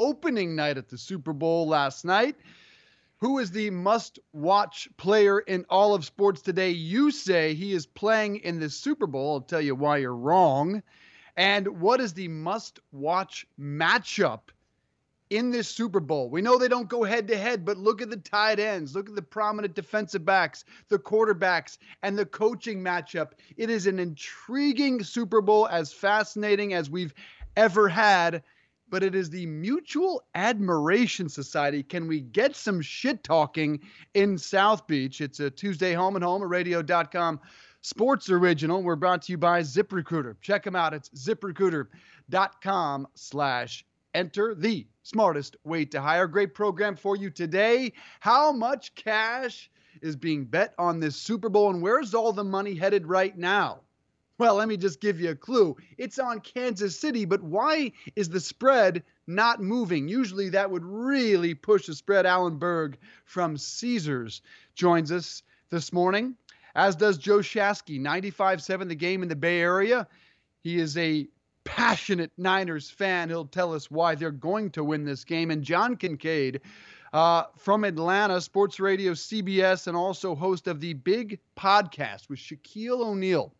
opening night at the Super Bowl last night. Who is the must watch player in all of sports today? You say he is playing in the Super Bowl. I'll tell you why you're wrong. And what is the must watch matchup in this Super Bowl. We know they don't go head to head, but look at the tight ends, look at the prominent defensive backs, the quarterbacks, and the coaching matchup. It is an intriguing Super Bowl, as fascinating as we've ever had. But it is the Mutual Admiration Society. Can we get some shit talking in South Beach? It's a Tuesday home and home at radio.com sports original. We're brought to you by ZipRecruiter. Check them out. It's ziprecruiter.com slash enter the smartest way to hire. Great program for you today. How much cash is being bet on this Super Bowl and where's all the money headed right now? Well, let me just give you a clue. It's on Kansas City, but why is the spread not moving? Usually that would really push the spread. Alan Berg from Caesars joins us this morning, as does Joe Shasky, 95 7 the game in the Bay Area. He is a passionate Niners fan. He'll tell us why they're going to win this game. And John Kincade uh, from Atlanta, sports radio, CBS, and also host of the Big Podcast with Shaquille O'Neal.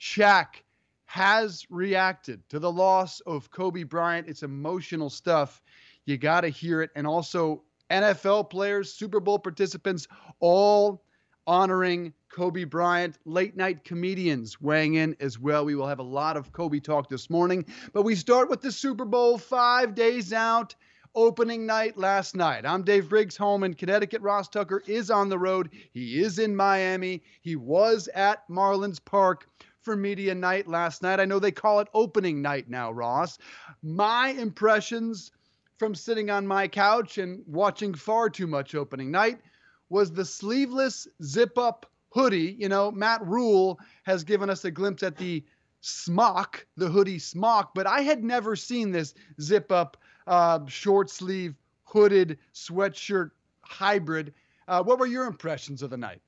Shaq has reacted to the loss of Kobe Bryant. It's emotional stuff. You got to hear it. And also, NFL players, Super Bowl participants, all honoring Kobe Bryant. Late night comedians weighing in as well. We will have a lot of Kobe talk this morning. But we start with the Super Bowl five days out. Opening night last night. I'm Dave Briggs, home in Connecticut. Ross Tucker is on the road. He is in Miami. He was at Marlins Park for media night last night. I know they call it opening night now, Ross. My impressions from sitting on my couch and watching far too much opening night was the sleeveless zip up hoodie. You know, Matt Rhule has given us a glimpse at the smock, the hoodie smock, but I had never seen this zip up uh, short sleeve hooded sweatshirt hybrid. Uh, what were your impressions of the night?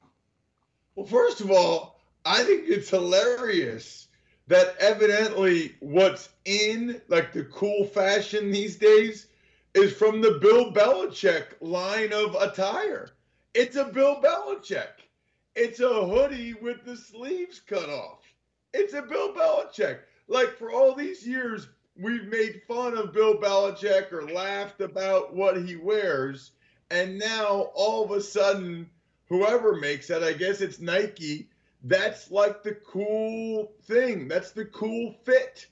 Well, first of all, I think it's hilarious that evidently what's in like the cool fashion these days is from the Bill Belichick line of attire. It's a Bill Belichick. It's a hoodie with the sleeves cut off. It's a Bill Belichick. Like for all these years, we've made fun of Bill Belichick or laughed about what he wears. And now all of a sudden, whoever makes that, I guess it's Nike, that's like the cool thing. That's the cool fit.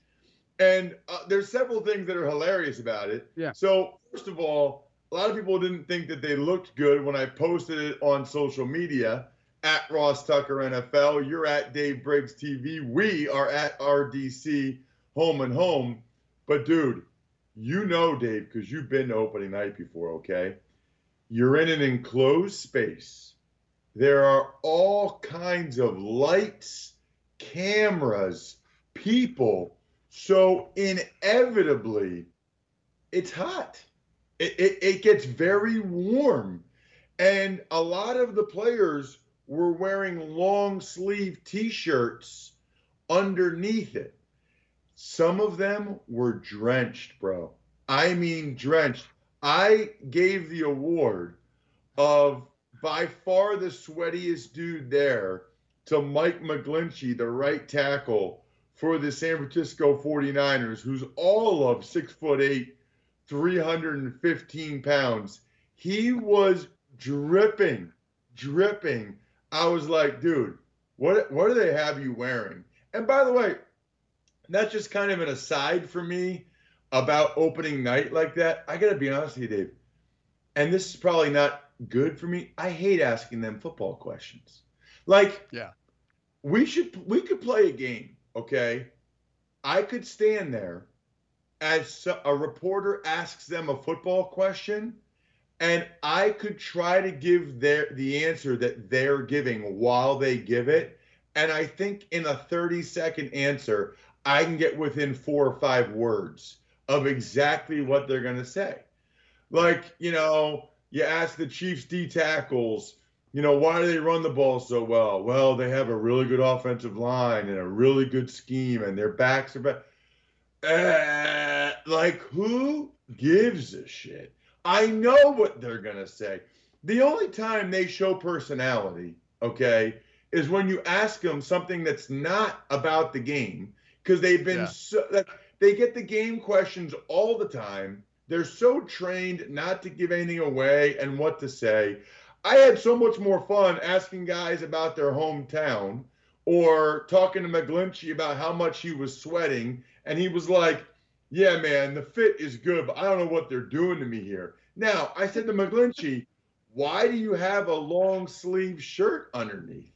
And uh, there's several things that are hilarious about it. Yeah. So, first of all, a lot of people didn't think that they looked good when I posted it on social media at Ross Tucker NFL. You're at Dave Briggs TV. We are at RDC Home and Home. But dude, you know Dave because you've been to opening night before, okay? You're in an enclosed space. There are all kinds of lights, cameras, people. So inevitably, it's hot. It, it, it gets very warm. And a lot of the players were wearing long sleeve t shirts underneath it. Some of them were drenched, bro. I mean, drenched. I gave the award of by far the sweatiest dude there to Mike McGlinchey, the right tackle for the San Francisco 49ers, who's all of six foot eight, 315 pounds. He was dripping, dripping. I was like, dude, what what do they have you wearing? And by the way, that's just kind of an aside for me about opening night like that. I gotta be honest with you, Dave. and this is probably not good for me. I hate asking them football questions. Like, Yeah. we should we could play a game, okay? I could stand there as a reporter asks them a football question, and I could try to give their the answer that they're giving while they give it. And I think in a 30 second answer, I can get within four or five words of exactly what they're going to say. Like, you know, you ask the Chiefs D tackles, you know, why do they run the ball so well? Well, they have a really good offensive line and a really good scheme, and their backs are back. Uh, like, who gives a shit? I know what they're going to say. The only time they show personality, okay, is when you ask them something that's not about the game because they've been Yeah. so like, they get the game questions all the time. They're so trained not to give anything away and what to say. I had so much more fun asking guys about their hometown or talking to McGlinchey about how much he was sweating. And he was like, Yeah, man, the fit is good, but I don't know what they're doing to me here. Now, I said to McGlinchey, Why do you have a long sleeve shirt underneath?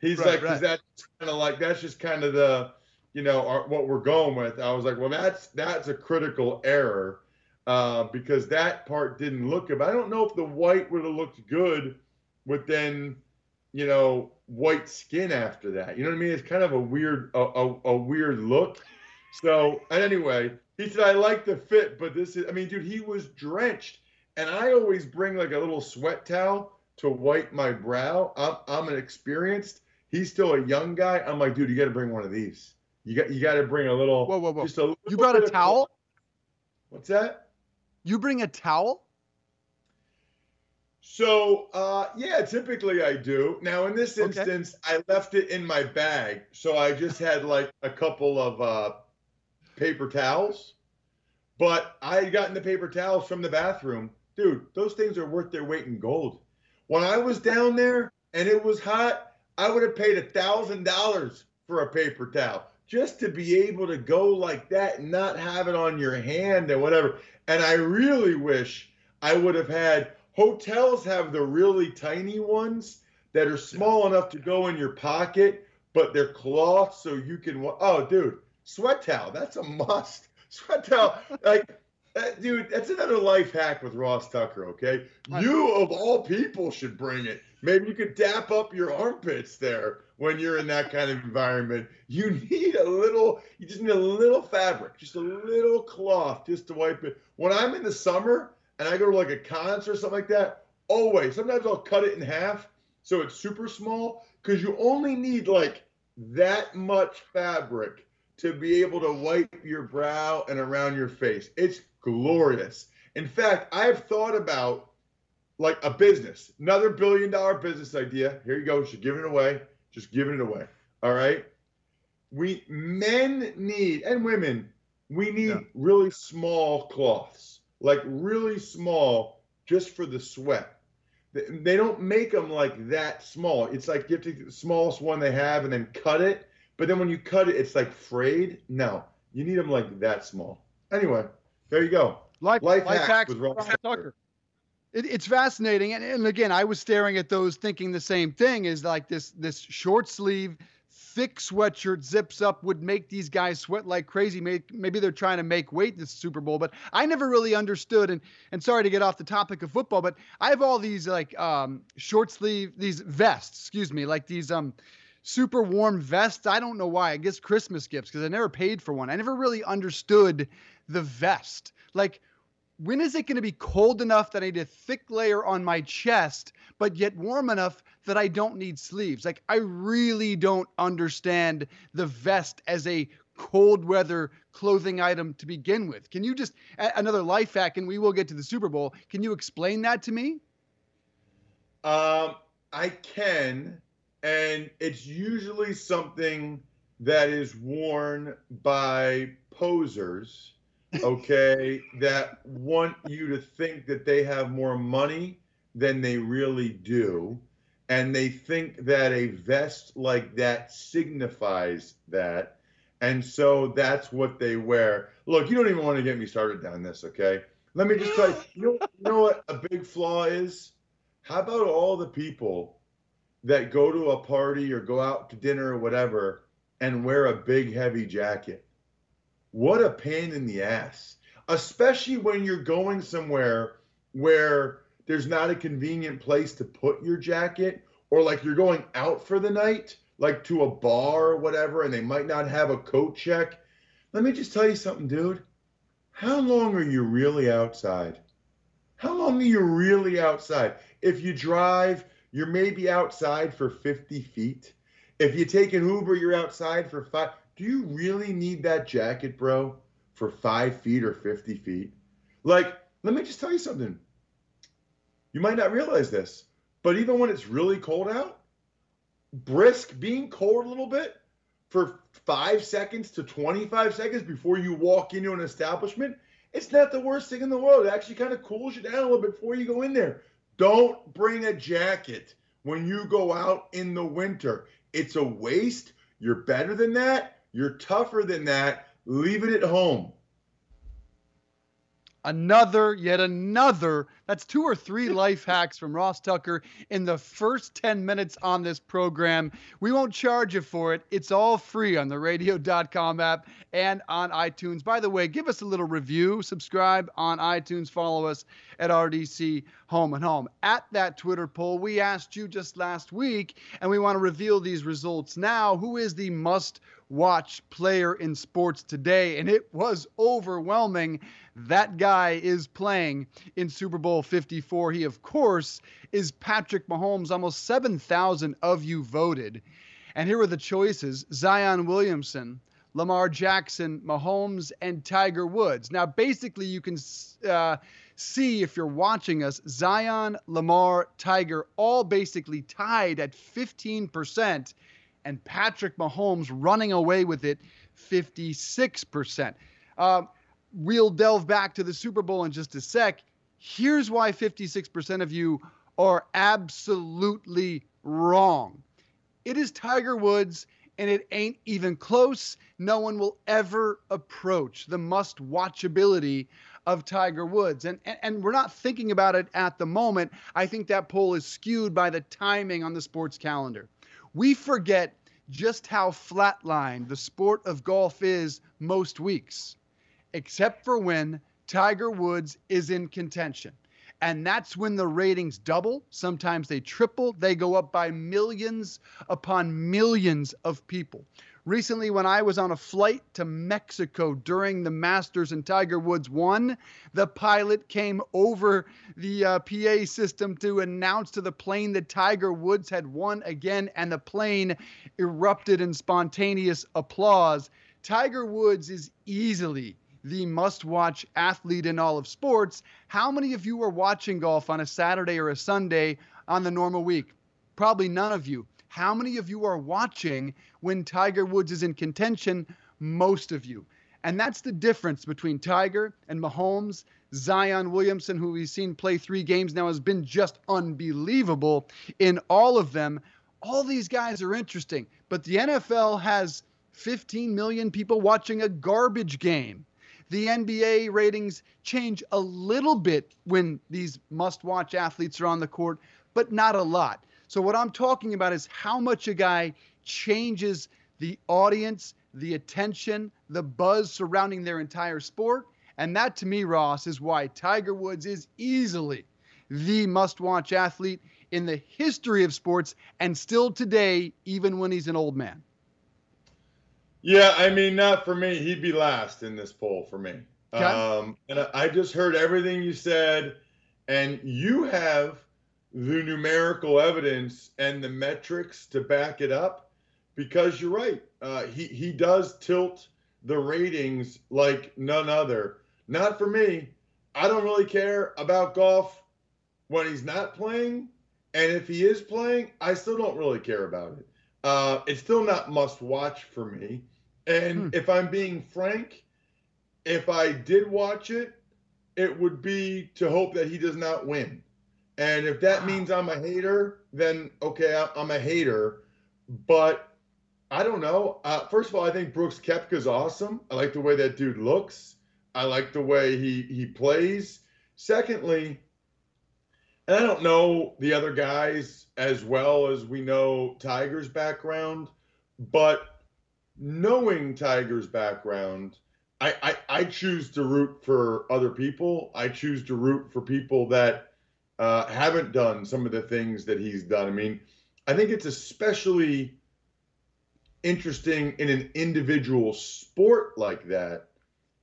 He's Right, like, right. that's kind of like, that's just kind of the, you know, our, what we're going with. I was like, Well, that's that's a critical error uh, because that part didn't look good. But I don't know if the white would have looked good with then, you know, white skin after that. You know what I mean? It's kind of a weird, a, a, a weird look. So, and anyway, he said, I like the fit, but this is, I mean, dude, he was drenched. And I always bring like a little sweat towel to wipe my brow. I'm, I'm an experienced. He's still a young guy. I'm like, dude, you got to bring one of these. You got, you got to bring a little. Whoa, whoa, whoa. Just a You brought a bit of- towel? What's that? You bring a towel? So, uh, yeah, typically I do. Now, in this Okay. instance, I left it in my bag, so I just had like a couple of uh, paper towels. But I had gotten the paper towels from the bathroom. Dude, those things are worth their weight in gold. When I was down there and it was hot, I would have paid a thousand dollars for a paper towel just to be able to go like that and not have it on your hand and whatever. And I really wish I would have had hotels have the really tiny ones that are small enough to go in your pocket, but they're cloth so you can. Oh, dude, sweat towel. That's a must. Sweat towel. Like, uh, dude, that's another life hack with Ross Tucker, okay? You, of all people, should bring it. Maybe you could dap up your armpits there when you're in that kind of environment. You need a little, you just need a little fabric, just a little cloth just to wipe it. When I'm in the summer and I go to like a concert or something like that, always, sometimes I'll cut it in half so it's super small because you only need like that much fabric to be able to wipe your brow and around your face. It's glorious. In fact, I've thought about like a business, another billion dollar business idea. Here you go. Just giving it away. Just giving it away. All right. We men need and women, we need Yeah. really small cloths, like really small, just for the sweat. They, don't make them like that small. It's like you have to take the smallest one they have and then cut it. But then when you cut it, it's like frayed. No, you need them like that small. Anyway, there you go. Life, Life life hacks hacks with Ross Tucker. Tucker. It, it's fascinating, and, and again, I was staring at those, thinking the same thing. Is like this this short sleeve, thick sweatshirt zips up would make these guys sweat like crazy. Maybe, they're trying to make weight this Super Bowl, but I never really understood. And and sorry to get off the topic of football, but I have all these like um, short sleeve these vests, excuse me, like these um super warm vests. I don't know why. I guess Christmas gifts because I never paid for one. I never really understood the vest. Like, when is it going to be cold enough that I need a thick layer on my chest, but yet warm enough that I don't need sleeves? Like, I really don't understand the vest as a cold weather clothing item to begin with. Can you just, another life hack, and we will get to the Super Bowl. Can you explain that to me? Um, I can, and it's usually something that is worn by posers, okay, that want you to think that they have more money than they really do. And they think that a vest like that signifies that. And so that's what they wear. Look, you don't even want to get me started down this, okay? Let me just tell you, you know, you know what a big big flaw is? How about all the people that go to a party or go out to dinner or whatever and wear a big heavy jacket? What a pain in the ass, especially when you're going somewhere where there's not a convenient place to put your jacket or like you're going out for the night, like to a bar or whatever, and they might not have a coat check. Let me just tell you something, dude. How long are you really outside? How long are you really outside? If you drive, you're maybe outside for 50 feet. If you take an Uber, you're outside for five. Do you really need that jacket, bro, for five feet or 50 feet? Like, let me just tell you something. You might not realize this, but even when it's really cold out, brisk being cold a little bit for five seconds to 25 seconds before you walk into an establishment, it's not the worst thing in the world. It actually kind of cools you down a little bit before you go in there. Don't bring a jacket when you go out in the winter. It's a waste. You're better than that. You're tougher than that. Leave it at home another, yet another. That's two or three life hacks from Ross Tucker in the first 10 minutes on this program. We won't charge you for it. It's all free on the radio.com app and on iTunes. By the way, give us a little review, subscribe on iTunes, follow us at RDC Home and Home. At that Twitter poll, we asked you just last week, and we want to reveal these results now. Who is the must watch player in sports today? And it was overwhelming. That guy is playing in Super Bowl 54. He, of course, is Patrick Mahomes. Almost 7,000 of you voted. And here are the choices Zion Williamson, Lamar Jackson, Mahomes, and Tiger Woods. Now, basically, you can uh, see if you're watching us Zion, Lamar, Tiger, all basically tied at 15%, and Patrick Mahomes running away with it 56%. Uh, we'll delve back to the Super Bowl in just a sec. Here's why 56% of you are absolutely wrong. It is Tiger Woods, and it ain't even close. No one will ever approach the must watchability of Tiger Woods. And, and, and we're not thinking about it at the moment. I think that poll is skewed by the timing on the sports calendar. We forget just how flatlined the sport of golf is most weeks except for when Tiger Woods is in contention. And that's when the ratings double. Sometimes they triple. They go up by millions upon millions of people. Recently, when I was on a flight to Mexico during the Masters and Tiger Woods won, the pilot came over the uh, PA system to announce to the plane that Tiger Woods had won again, and the plane erupted in spontaneous applause. Tiger Woods is easily the must watch athlete in all of sports. How many of you are watching golf on a Saturday or a Sunday on the normal week? Probably none of you. How many of you are watching when Tiger Woods is in contention? Most of you. And that's the difference between Tiger and Mahomes. Zion Williamson, who we've seen play three games now, has been just unbelievable in all of them. All these guys are interesting, but the NFL has 15 million people watching a garbage game the NBA ratings change a little bit when these must watch athletes are on the court, but not a lot. So, what I'm talking about is how much a guy changes the audience, the attention, the buzz surrounding their entire sport. And that to me, Ross, is why Tiger Woods is easily the must watch athlete in the history of sports and still today, even when he's an old man. Yeah, I mean, not for me. He'd be last in this poll for me. Okay. Um, and I just heard everything you said, and you have the numerical evidence and the metrics to back it up because you're right. Uh, he he does tilt the ratings like none other. Not for me. I don't really care about golf when he's not playing, and if he is playing, I still don't really care about it. Uh, it's still not must watch for me. And hmm. if I'm being frank, if I did watch it, it would be to hope that he does not win. And if that wow. means I'm a hater, then okay, I'm a hater. But I don't know. Uh, first of all, I think Brooks Koepka's awesome. I like the way that dude looks. I like the way he he plays. Secondly, And I don't know the other guys as well as we know Tiger's background, but knowing Tiger's background, I, I, I choose to root for other people. I choose to root for people that uh, haven't done some of the things that he's done. I mean, I think it's especially interesting in an individual sport like that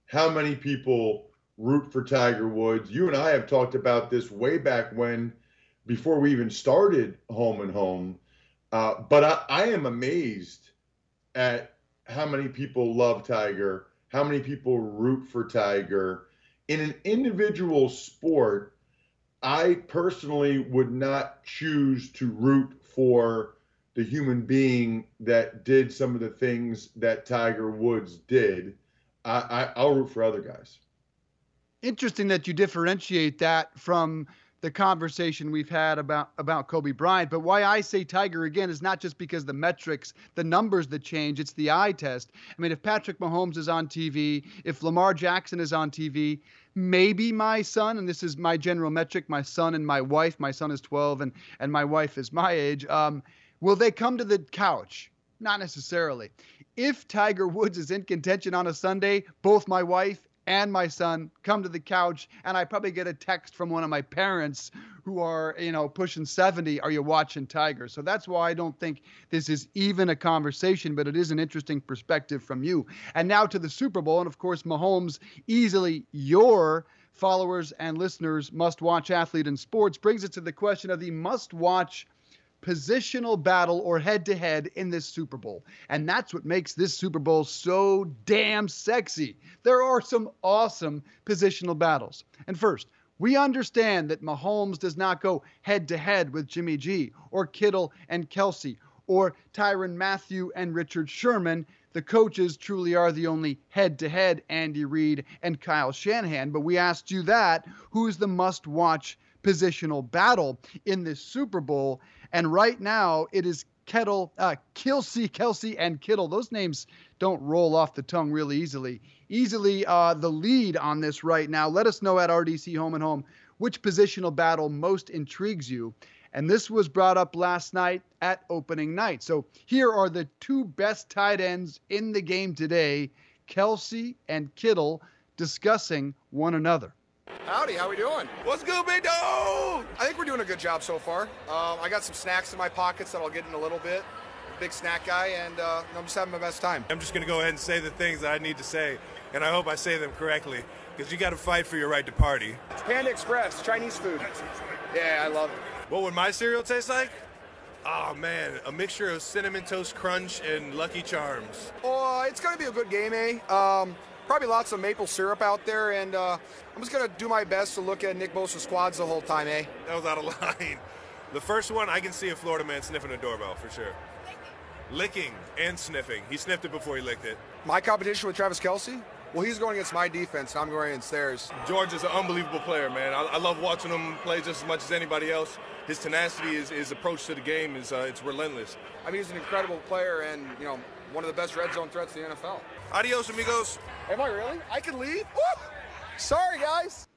how many people root for Tiger Woods. You and I have talked about this way back when, before we even started Home and Home. Uh, but I, I am amazed at how many people love Tiger, how many people root for Tiger. In an individual sport, I personally would not choose to root for the human being that did some of the things that Tiger Woods did. I, I I'll root for other guys. Interesting that you differentiate that from the conversation we've had about about Kobe Bryant. But why I say Tiger again is not just because the metrics, the numbers that change, it's the eye test. I mean, if Patrick Mahomes is on TV, if Lamar Jackson is on TV, maybe my son, and this is my general metric, my son and my wife, my son is 12 and and my wife is my age, um, will they come to the couch? Not necessarily. If Tiger Woods is in contention on a Sunday, both my wife and my son come to the couch and I probably get a text from one of my parents who are, you know, pushing 70, are you watching Tiger? So that's why I don't think this is even a conversation, but it is an interesting perspective from you. And now to the Super Bowl and of course Mahomes easily your followers and listeners must watch athlete in sports brings us to the question of the must watch positional battle or head to head in this Super Bowl. And that's what makes this Super Bowl so damn sexy. There are some awesome positional battles. And first, we understand that Mahomes does not go head to head with Jimmy G or Kittle and Kelce or Tyrann Mathieu and Richard Sherman. The coaches truly are the only head to head Andy Reid and Kyle Shanahan. But we asked you that who's the must watch positional battle in this Super Bowl? And right now, it is Kettle, uh, Kelce, Kelce, and Kittle. Those names don't roll off the tongue really easily. Easily uh, the lead on this right now. Let us know at RDC Home and Home which positional battle most intrigues you. And this was brought up last night at opening night. So here are the two best tight ends in the game today Kelce and Kittle discussing one another. Howdy, how we doing? What's good, big dog? I think we're doing a good job so far. Um, I got some snacks in my pockets that I'll get in a little bit. Big snack guy, and uh, I'm just having my best time. I'm just going to go ahead and say the things that I need to say, and I hope I say them correctly, because you got to fight for your right to party. Panda Express, Chinese food. Yeah, I love it. What would my cereal taste like? Oh man, a mixture of cinnamon toast crunch and Lucky Charms. Oh, it's gonna be a good game, eh? Um, probably lots of maple syrup out there, and uh, I'm just gonna do my best to look at Nick Bosa's squads the whole time, eh? That was out of line. The first one, I can see a Florida man sniffing a doorbell for sure. Licking and sniffing. He sniffed it before he licked it. My competition with Travis Kelce? Well, he's going against my defense, and I'm going against theirs. George is an unbelievable player, man. I, I love watching him play just as much as anybody else. His tenacity, his, his approach to the game is uh, it's relentless. I mean, he's an incredible player, and you know, one of the best red zone threats in the NFL. Adios, amigos. Am I really? I can leave? Woo! Sorry, guys.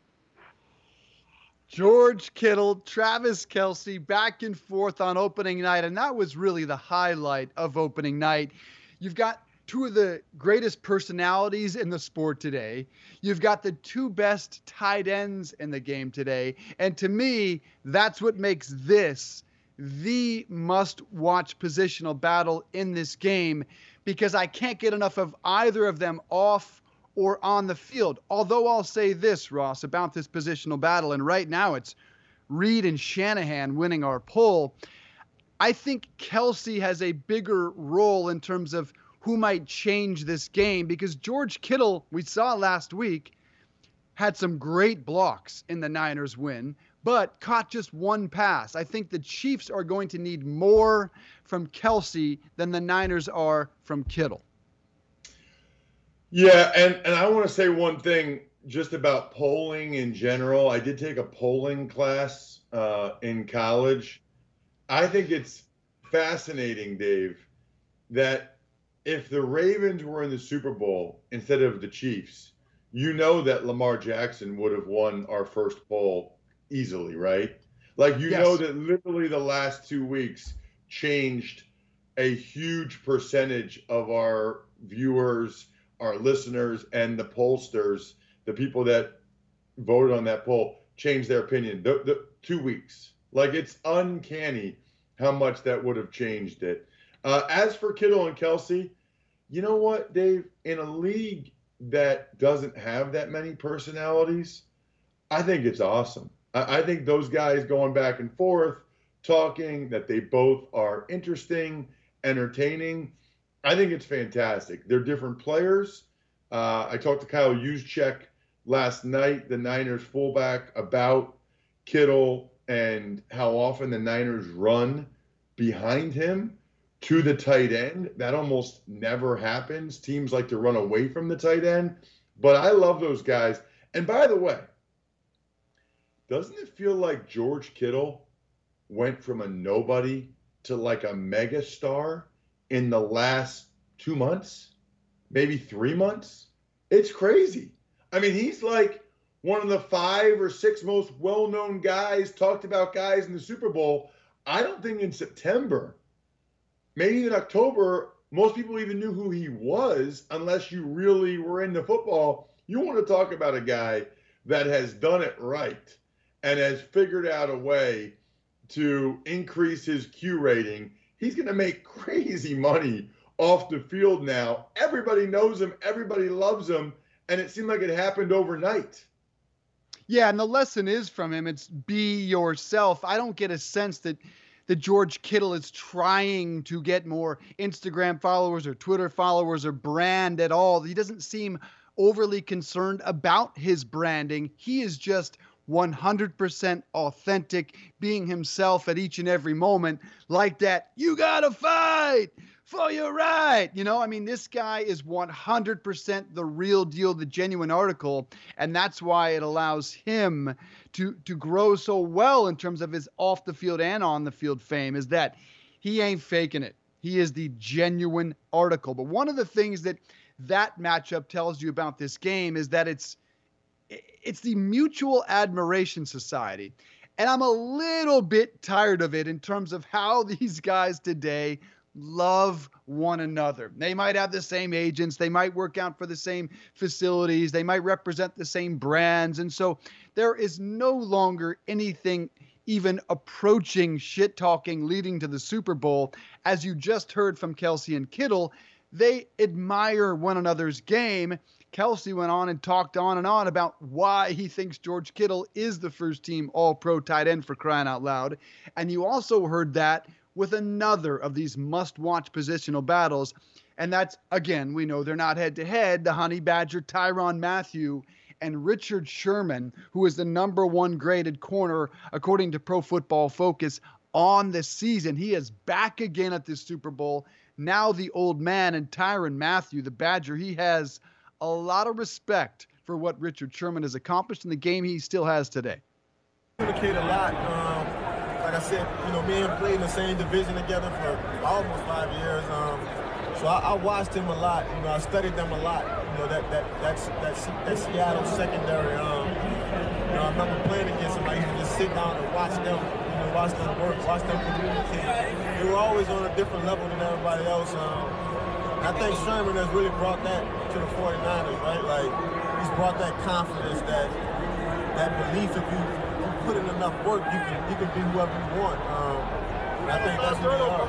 George Kittle, Travis Kelce back and forth on opening night. And that was really the highlight of opening night. You've got two of the greatest personalities in the sport today. You've got the two best tight ends in the game today. And to me, that's what makes this the must watch positional battle in this game because I can't get enough of either of them off or on the field. Although I'll say this, Ross, about this positional battle, and right now it's Reid and Shanahan winning our poll. I think Kelce has a bigger role in terms of who might change this game because George Kittle, we saw last week, had some great blocks in the Niners win, but caught just one pass. I think the Chiefs are going to need more from Kelce than the Niners are from Kittle. Yeah, and, and I want to say one thing just about polling in general. I did take a polling class uh, in college. I think it's fascinating, Dave, that if the Ravens were in the Super Bowl instead of the Chiefs, you know that Lamar Jackson would have won our first poll easily, right? Like you Yes. know that literally the last two weeks changed a huge percentage of our viewers, our listeners, and the pollsters, the people that voted on that poll, changed their opinion. The, the two weeks, like it's uncanny how much that would have changed it. Uh, as for Kittle and Kelce, you know what, Dave? In a league that doesn't have that many personalities, I think it's awesome. I, I think those guys going back and forth, talking, that they both are interesting, entertaining. I think it's fantastic. They're different players. Uh, I talked to Kyle Juszczyk last night, the Niners fullback, about Kittle and how often the Niners run behind him to the tight end. That almost never happens. Teams like to run away from the tight end. But I love those guys. And by the way, doesn't it feel like George Kittle went from a nobody to like a mega star in the last two months, maybe three months? It's crazy. I mean, he's like one of the five or six most well known guys, talked about guys in the Super Bowl. I don't think in September, maybe in October, most people even knew who he was unless you really were into football. You want to talk about a guy that has done it right and has figured out a way to increase his Q rating. He's going to make crazy money off the field now. Everybody knows him, everybody loves him, and it seemed like it happened overnight. Yeah, and the lesson is from him it's be yourself. I don't get a sense that that George Kittle is trying to get more Instagram followers or Twitter followers or brand at all. He doesn't seem overly concerned about his branding. He is just 100% authentic, being himself at each and every moment, like that. You gotta fight for your right. You know, I mean, this guy is 100% the real deal, the genuine article, and that's why it allows him to to grow so well in terms of his off the field and on the field fame. Is that he ain't faking it. He is the genuine article. But one of the things that that matchup tells you about this game is that it's it's the mutual admiration society. And I'm a little bit tired of it in terms of how these guys today love one another. They might have the same agents, they might work out for the same facilities, they might represent the same brands. And so there is no longer anything even approaching shit talking leading to the Super Bowl. As you just heard from Kelce and Kittle, they admire one another's game. Kelce went on and talked on and on about why he thinks George Kittle is the first team all pro tight end for crying out loud. And you also heard that with another of these must watch positional battles. And that's, again, we know they're not head to head. The Honey Badger Tyrann Mathieu and Richard Sherman, who is the number one graded corner, according to Pro Football Focus, on this season. He is back again at this Super Bowl. Now, the old man and Tyrann Mathieu, the Badger, he has a lot of respect for what Richard Sherman has accomplished in the game he still has today. Communicate a lot. Um, like I said, you know, me and played in the same division together for almost five years. Um, so I, I watched him a lot. You know, I studied them a lot. You know, that that that's that, that Seattle secondary. Um, you know, I remember playing against him. I used to just sit down and watch them. You know, watch them work, watch them communicate. They were always on a different level than everybody else. Um, I think Sherman has really brought that to the 49ers, right? Like, he's brought that confidence, that that belief if you, if you put in enough work, you can you can be whoever you want. Um, and I think that's what they are.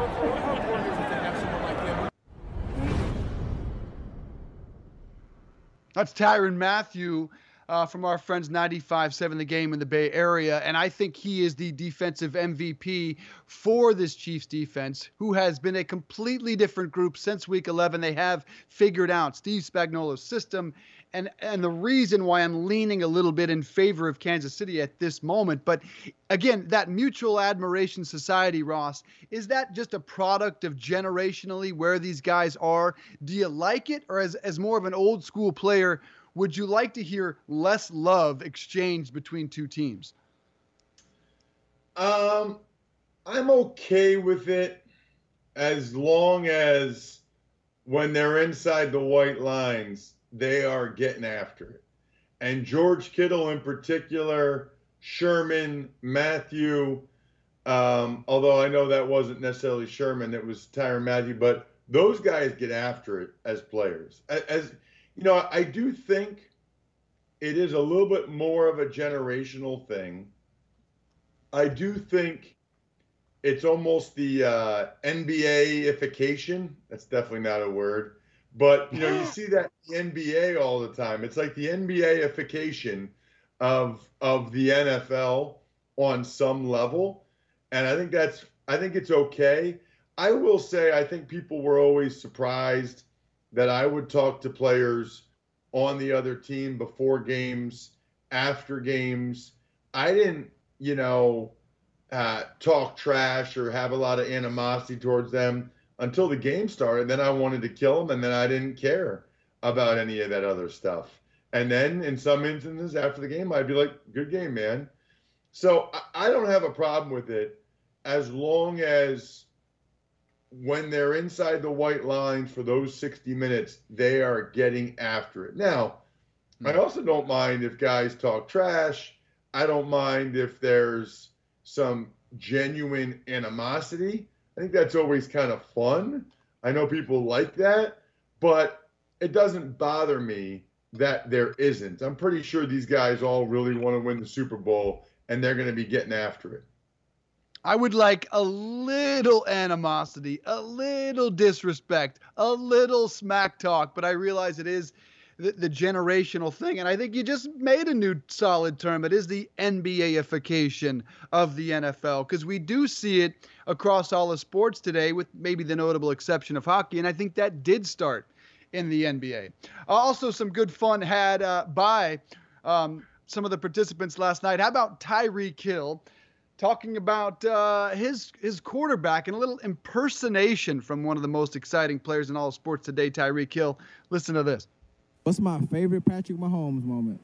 That's Tyrann Mathieu uh, from our friends 95.7 The Game in the Bay Area. And I think he is the defensive MVP for this Chiefs defense, who has been a completely different group since week 11. They have figured out Steve Spagnuolo's system. And, and the reason why I'm leaning a little bit in favor of Kansas City at this moment. But again, that mutual admiration society, Ross, is that just a product of generationally where these guys are? Do you like it? Or as, as more of an old school player, would you like to hear less love exchanged between two teams? Um, I'm okay with it as long as when they're inside the white lines, they are getting after it. And George Kittle, in particular, Sherman, Mathieu. Um, although I know that wasn't necessarily Sherman, it was Tyrann Mathieu, but those guys get after it as players. As, as you know, I do think it is a little bit more of a generational thing. I do think it's almost the uh, NBA-ification. That's definitely not a word, but you know, you see that the NBA all the time. It's like the NBA-ification of of the NFL on some level, and I think that's I think it's okay. I will say I think people were always surprised that I would talk to players on the other team before games, after games. I didn't, you know, uh, talk trash or have a lot of animosity towards them until the game started. Then I wanted to kill them, and then I didn't care about any of that other stuff. And then in some instances after the game, I'd be like, "Good game, man." So I don't have a problem with it as long as when they're inside the white lines for those 60 minutes, they are getting after it. Now, mm-hmm. I hmm. also don't mind if guys talk trash. I don't mind if there's some genuine animosity. I think that's always kind of fun. I know people like that, but it doesn't bother me that there isn't. I'm pretty sure these guys all really want to win the Super Bowl and they're going to be getting after it. I would like a little animosity, a little disrespect, a little smack talk, but I realize it is the, the, generational thing. And I think you just made a new solid term. It is the NBAification of the NFL because we do see it across all the sports today, with maybe the notable exception of hockey. And I think that did start in the NBA. Also, some good fun had uh, by um, some of the participants last night. How about Tyreek Hill? Talking about uh, his his quarterback and a little impersonation from one of the most exciting players in all of sports today, Tyreek Hill. Listen to this. What's my favorite Patrick Mahomes moment?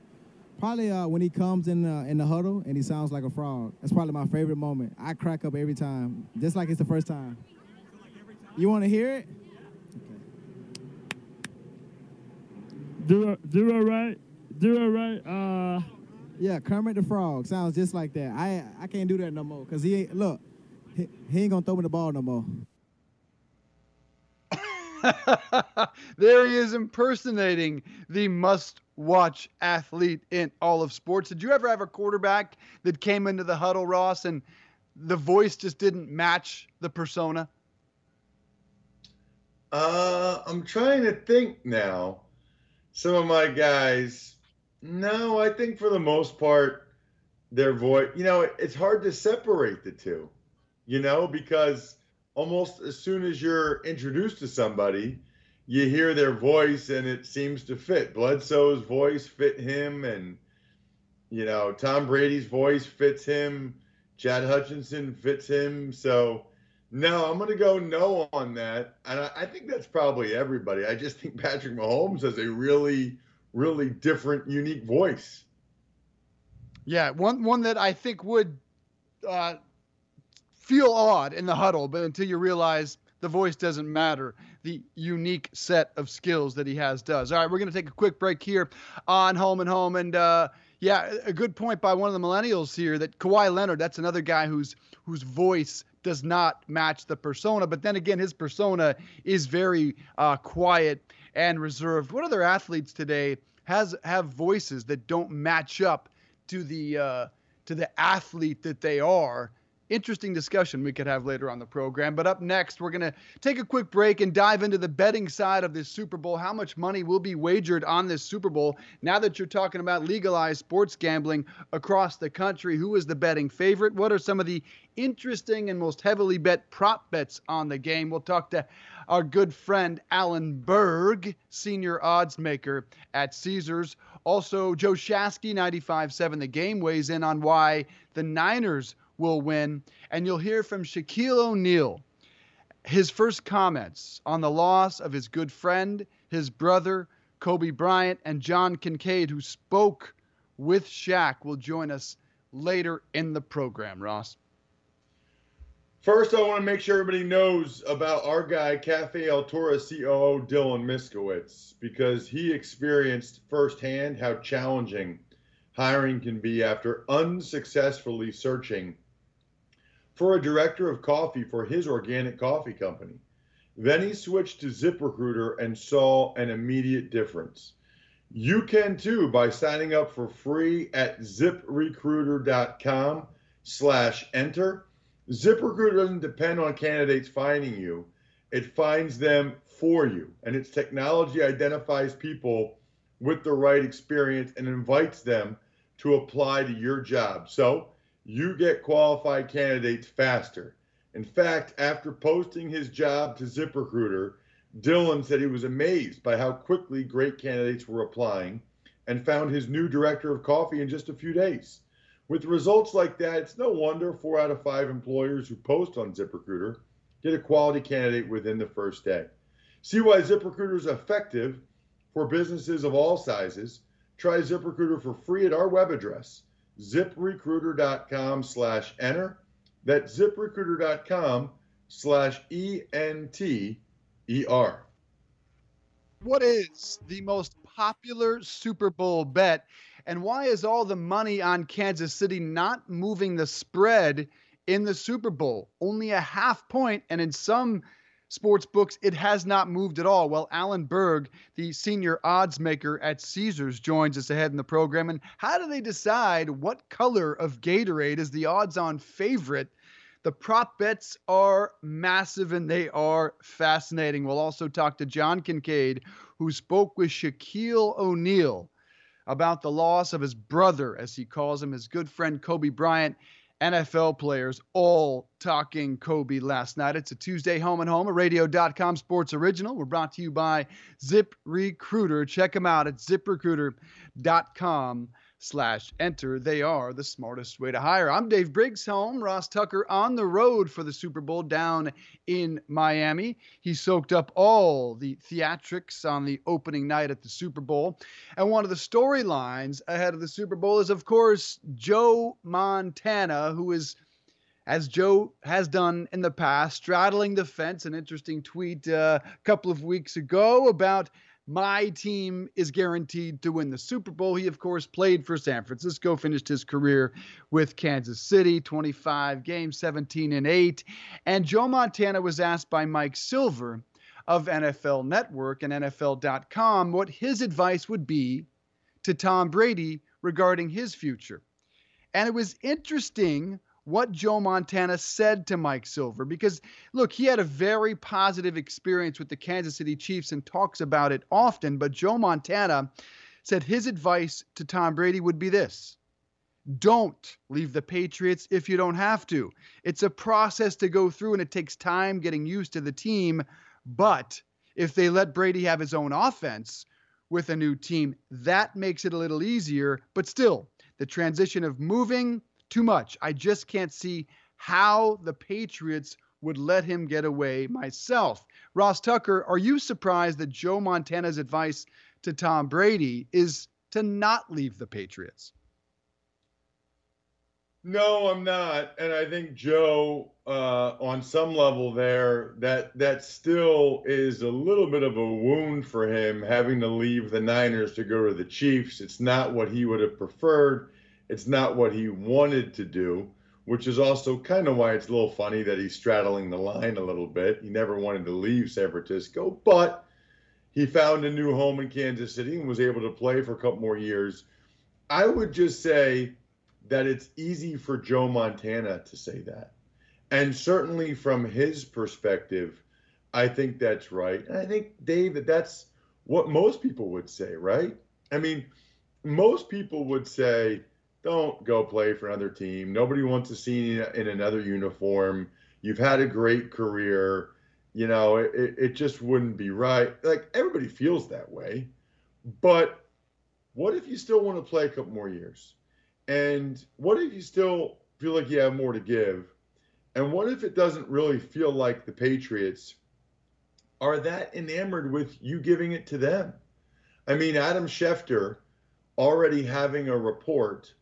Probably uh, when he comes in uh, in the huddle and he sounds like a frog. That's probably my favorite moment. I crack up every time, just like it's the first time. You want to hear it? Do it, do it right. Do it right. Uh yeah, Kermit the Frog sounds just like that. I I can't do that no more because he ain't look. He, he ain't gonna throw me the ball no more. there he is impersonating the must-watch athlete in all of sports. Did you ever have a quarterback that came into the huddle, Ross, and the voice just didn't match the persona? Uh, I'm trying to think now. Some of my guys no, I think for the most part, their voice, you know, it's hard to separate the two, you know, because almost as soon as you're introduced to somebody, you hear their voice and it seems to fit. Bledsoe's voice fit him, and, you know, Tom Brady's voice fits him. Chad Hutchinson fits him. So, no, I'm going to go no on that. And I, I think that's probably everybody. I just think Patrick Mahomes has a really really different, unique voice. Yeah, one one that I think would uh, feel odd in the huddle, but until you realize the voice doesn't matter, the unique set of skills that he has does. All right, we're going to take a quick break here on Home and Home, and uh, yeah, a good point by one of the millennials here that Kawhi Leonard. That's another guy whose whose voice does not match the persona, but then again, his persona is very uh, quiet and reserved. What other athletes today has have voices that don't match up to the uh, to the athlete that they are? Interesting discussion we could have later on the program. But up next, we're going to take a quick break and dive into the betting side of this Super Bowl. How much money will be wagered on this Super Bowl? Now that you're talking about legalized sports gambling across the country, who is the betting favorite? What are some of the interesting and most heavily bet prop bets on the game? We'll talk to our good friend Alan Berg, senior odds maker at Caesars. Also, Joe Shasky, 95.7 The Game, weighs in on why the Niners will win. And you'll hear from Shaquille O'Neal, his first comments on the loss of his good friend, his brother, Kobe Bryant, and John Kincade, who spoke with Shaq, will join us later in the program, Ross. First, I want to make sure everybody knows about our guy, Cafe Altura COO Dylan Miskowitz, because he experienced firsthand how challenging hiring can be after unsuccessfully searching for a director of coffee for his organic coffee company. Then he switched to ZipRecruiter and saw an immediate difference. You can too by signing up for free at ziprecruiter.com slash enter. ZipRecruiter doesn't depend on candidates finding you. It finds them for you. And its technology identifies people with the right experience and invites them to apply to your job. So you get qualified candidates faster. In fact, after posting his job to ZipRecruiter, Dylan said he was amazed by how quickly great candidates were applying and found his new director of coffee in just a few days. With results like that, it's no wonder four out of five employers who post on ZipRecruiter get a quality candidate within the first day. See why ZipRecruiter is effective for businesses of all sizes. Try ZipRecruiter for free at our web address, ziprecruiter.com slash enter. That's ziprecruiter.com slash E-N-T-E-R. What is the most popular Super Bowl bet? And why is all the money on Kansas City not moving the spread in the Super Bowl? Only a half point, and in some sports books, it has not moved at all. Well, Alan Berg, the senior odds maker at Caesars, joins us ahead in the program. And how do they decide what color of Gatorade is the odds on favorite? The prop bets are massive and they are fascinating. We'll also talk to John Kincade, who spoke with Shaquille O'Neal about the loss of his brother, as he calls him, his good friend Kobe Bryant. NFL players all talking Kobe last night. It's a Tuesday home and home, a radio.com sports original. We're brought to you by Zip Recruiter. Check them out at ziprecruiter.com slash enter. They are the smartest way to hire. I'm Dave Briggs home. Ross Tucker on the road for the Super Bowl down in Miami. He soaked up all the theatrics on the opening night at the Super Bowl. And one of the storylines ahead of the Super Bowl is, of course, Joe Montana, who is as Joe has done in the past, straddling the fence. An interesting tweet uh, a couple of weeks ago about my team is guaranteed to win the Super Bowl. He, of course, played for San Francisco, finished his career with Kansas City, 25 games, 17 and 8. And Joe Montana was asked by Mike Silver of NFL Network and NFL.com what his advice would be to Tom Brady regarding his future. And it was interesting what Joe Montana said to Mike Silver because, look, he had a very positive experience with the Kansas City Chiefs and talks about it often. But Joe Montana said his advice to Tom Brady would be this don't leave the Patriots if you don't have to. It's a process to go through and it takes time getting used to the team. But if they let Brady have his own offense with a new team, that makes it a little easier. But still, the transition of moving too much. I just can't see how the Patriots would let him get away myself. Ross Tucker, are you surprised that Joe Montana's advice to Tom Brady is to not leave the Patriots? No, I'm not, and I think Joe, uh, on some level, there that that still is a little bit of a wound for him having to leave the Niners to go to the Chiefs. It's not what he would have preferred. It's not what he wanted to do, which is also kind of why it's a little funny that he's straddling the line a little bit. He never wanted to leave San Francisco, but he found a new home in Kansas City and was able to play for a couple more years. I would just say that it's easy for Joe Montana to say that. And certainly from his perspective, I think that's right. And I think, Dave, that that's what most people would say, right? I mean, most people would say, don't go play for another team. Nobody wants to see you in another uniform. You've had a great career. You know, it, it just wouldn't be right. Like everybody feels that way. But what if you still want to play a couple more years? And what if you still feel like you have more to give? And what if it doesn't really feel like the Patriots are that enamored with you giving it to them? I mean, Adam Schefter already having a report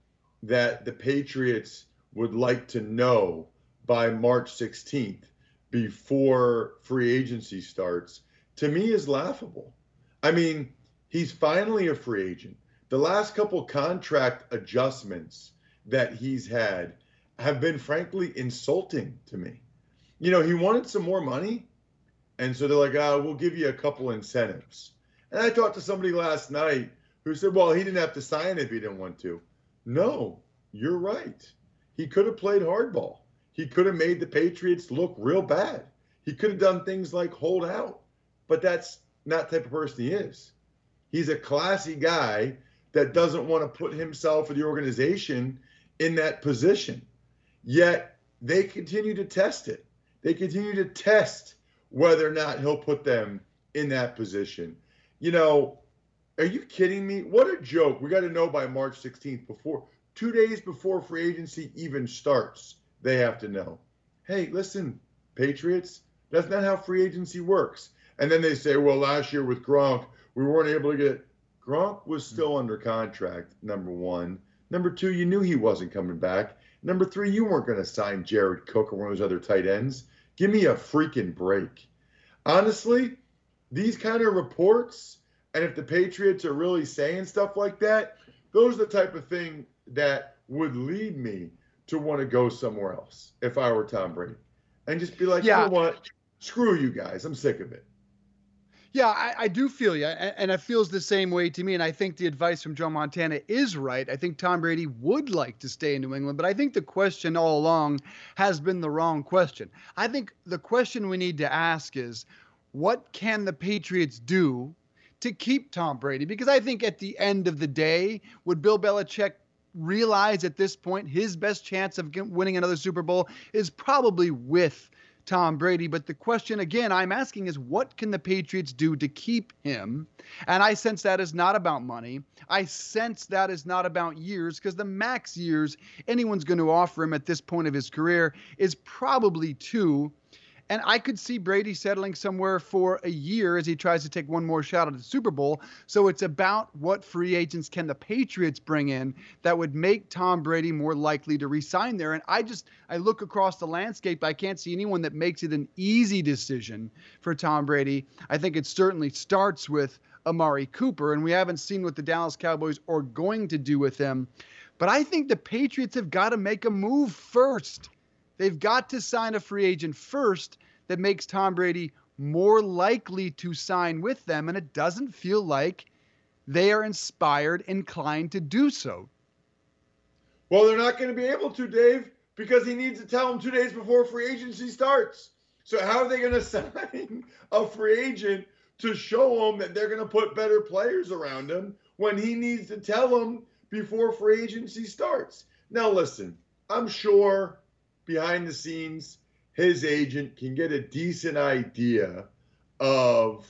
that the Patriots would like to know by March 16th before free agency starts to me is laughable. I mean, he's finally a free agent. the last couple contract adjustments that he's had have been frankly insulting to me. You know, he wanted some more money, and so they're like, "Ah, we'll give you a couple incentives." And I talked to somebody last night who said, "Well, he didn't have to sign if he didn't want to." No, you're right. He could have played hardball. He could have made the Patriots look real bad. He could have done things like hold out, but that's not the type of person he is. He's a classy guy that doesn't want to put himself or the organization in that position. Yet they continue to test it. They continue to test whether or not he'll put them in that position. You know, are you kidding me? What a joke. We got to know by March 16th before 2 days before free agency even starts. They have to know. Hey, listen, Patriots, that's not how free agency works. And then they say, well, last year with Gronk, we weren't able to get Gronk was still under contract, number one. Number two, you knew he wasn't coming back. Number three, you weren't going to sign Jared Cook or one of those other tight ends. Give me a freaking break. Honestly, these kind of reports, and if the Patriots are really saying stuff like that, those are the type of thing that would lead me to want to go somewhere else if I were Tom Brady. And just be like, yeah. you know what? Screw you guys. I'm sick of it. Yeah, I, I, do feel you, and, and it feels the same way to me. And I think the advice from Joe Montana is right. I think Tom Brady would like to stay in New England, but I think the question all along has been the wrong question. I think the question we need to ask is, what can the Patriots do to keep Tom Brady? Because I think at the end of the day, would Bill Belichick realize at this point his best chance of winning another Super Bowl is probably with Tom Brady. But the question again I'm asking is what can the Patriots do to keep him? And I sense that is not about money. I sense that is not about years because the max years anyone's going to offer him at this point of his career is probably two. And I could see Brady settling somewhere for a year as he tries to take one more shot at the Super Bowl. So it's about what free agents can the Patriots bring in that would make Tom Brady more likely to resign there. And I just I look across the landscape, I can't see anyone that makes it an easy decision for Tom Brady. I think it certainly starts with Amari Cooper, and we haven't seen what the Dallas Cowboys are going to do with him. But I think the Patriots have got to make a move first. They've got to sign a free agent first that makes Tom Brady more likely to sign with them. And it doesn't feel like they are inspired, inclined to do so. Well, they're not going to be able to, Dave, because he needs to tell them two days before free agency starts. So, how are they going to sign a free agent to show them that they're going to put better players around him when he needs to tell them before free agency starts? Now, listen, I'm sure behind the scenes, his agent can get a decent idea of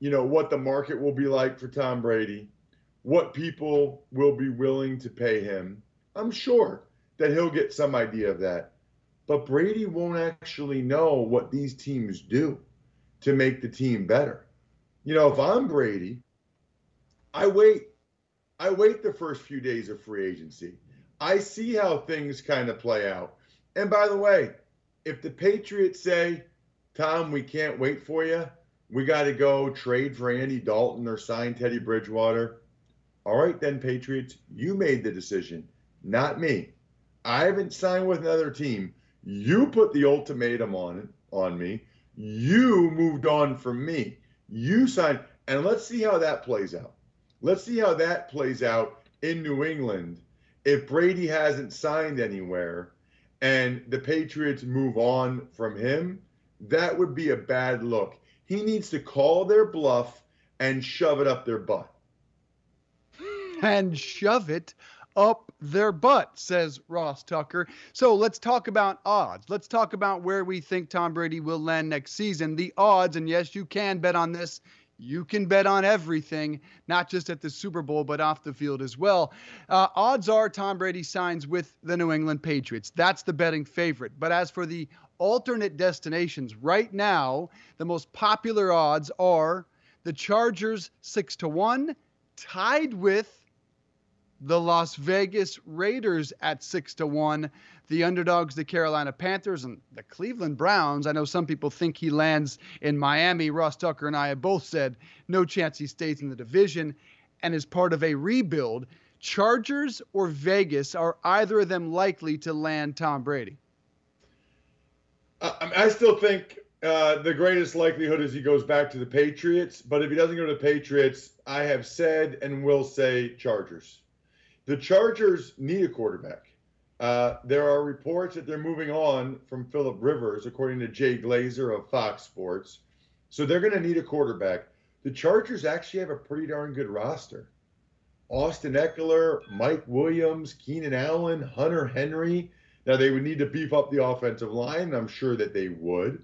you know what the market will be like for Tom Brady, what people will be willing to pay him. I'm sure that he'll get some idea of that. But Brady won't actually know what these teams do to make the team better. You know, if I'm Brady, I wait I wait the first few days of free agency. I see how things kind of play out. And by the way, if the Patriots say, Tom, we can't wait for you, we got to go trade for Andy Dalton or sign Teddy Bridgewater. All right, then, Patriots, you made the decision, not me. I haven't signed with another team. You put the ultimatum on on me. You moved on from me. You signed, and let's see how that plays out. Let's see how that plays out in New England if Brady hasn't signed anywhere and the Patriots move on from him, that would be a bad look. He needs to call their bluff and shove it up their butt. And shove it up their butt, says Ross Tucker. So let's talk about odds. Let's talk about where we think Tom Brady will land next season. The odds, and yes, you can bet on this you can bet on everything, not just at the Super Bowl, but off the field as well. Uh, odds are Tom Brady signs with the New England Patriots. That's the betting favorite. But as for the alternate destinations, right now, the most popular odds are the Chargers 6 to 1, tied with the Las Vegas Raiders at 6 to 1 the underdogs, the Carolina Panthers, and the Cleveland Browns. I know some people think he lands in Miami. Ross Tucker and I have both said no chance he stays in the division. and is part of a rebuild. Chargers or Vegas, are either of them likely to land Tom Brady? I, I still think uh, the greatest likelihood is he goes back to the Patriots. But if he doesn't go to the Patriots, I have said and will say Chargers. The Chargers need a quarterback. Uh, there are reports that they're moving on from Philip Rivers, according to Jay Glazer of Fox Sports. So they're going to need a quarterback. The Chargers actually have a pretty darn good roster. Austin Ekeler, Mike Williams, Keenan Allen, Hunter Henry. Now they would need to beef up the offensive line. I'm sure that they would.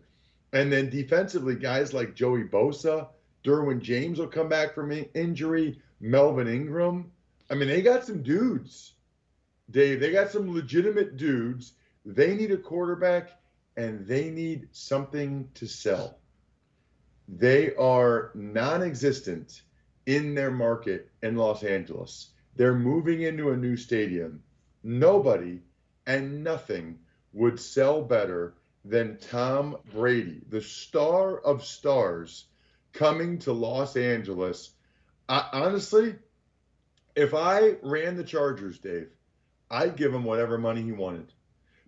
And then defensively, guys like Joey Bosa, Derwin James will come back from injury, Melvin Ingram. I mean, they got some dudes, Dave. They got some legitimate dudes. They need a quarterback and they need something to sell. They are non existent in their market in Los Angeles. They're moving into a new stadium. Nobody and nothing would sell better than Tom Brady, the star of stars, coming to Los Angeles. I, honestly, if I ran the Chargers, Dave, I'd give him whatever money he wanted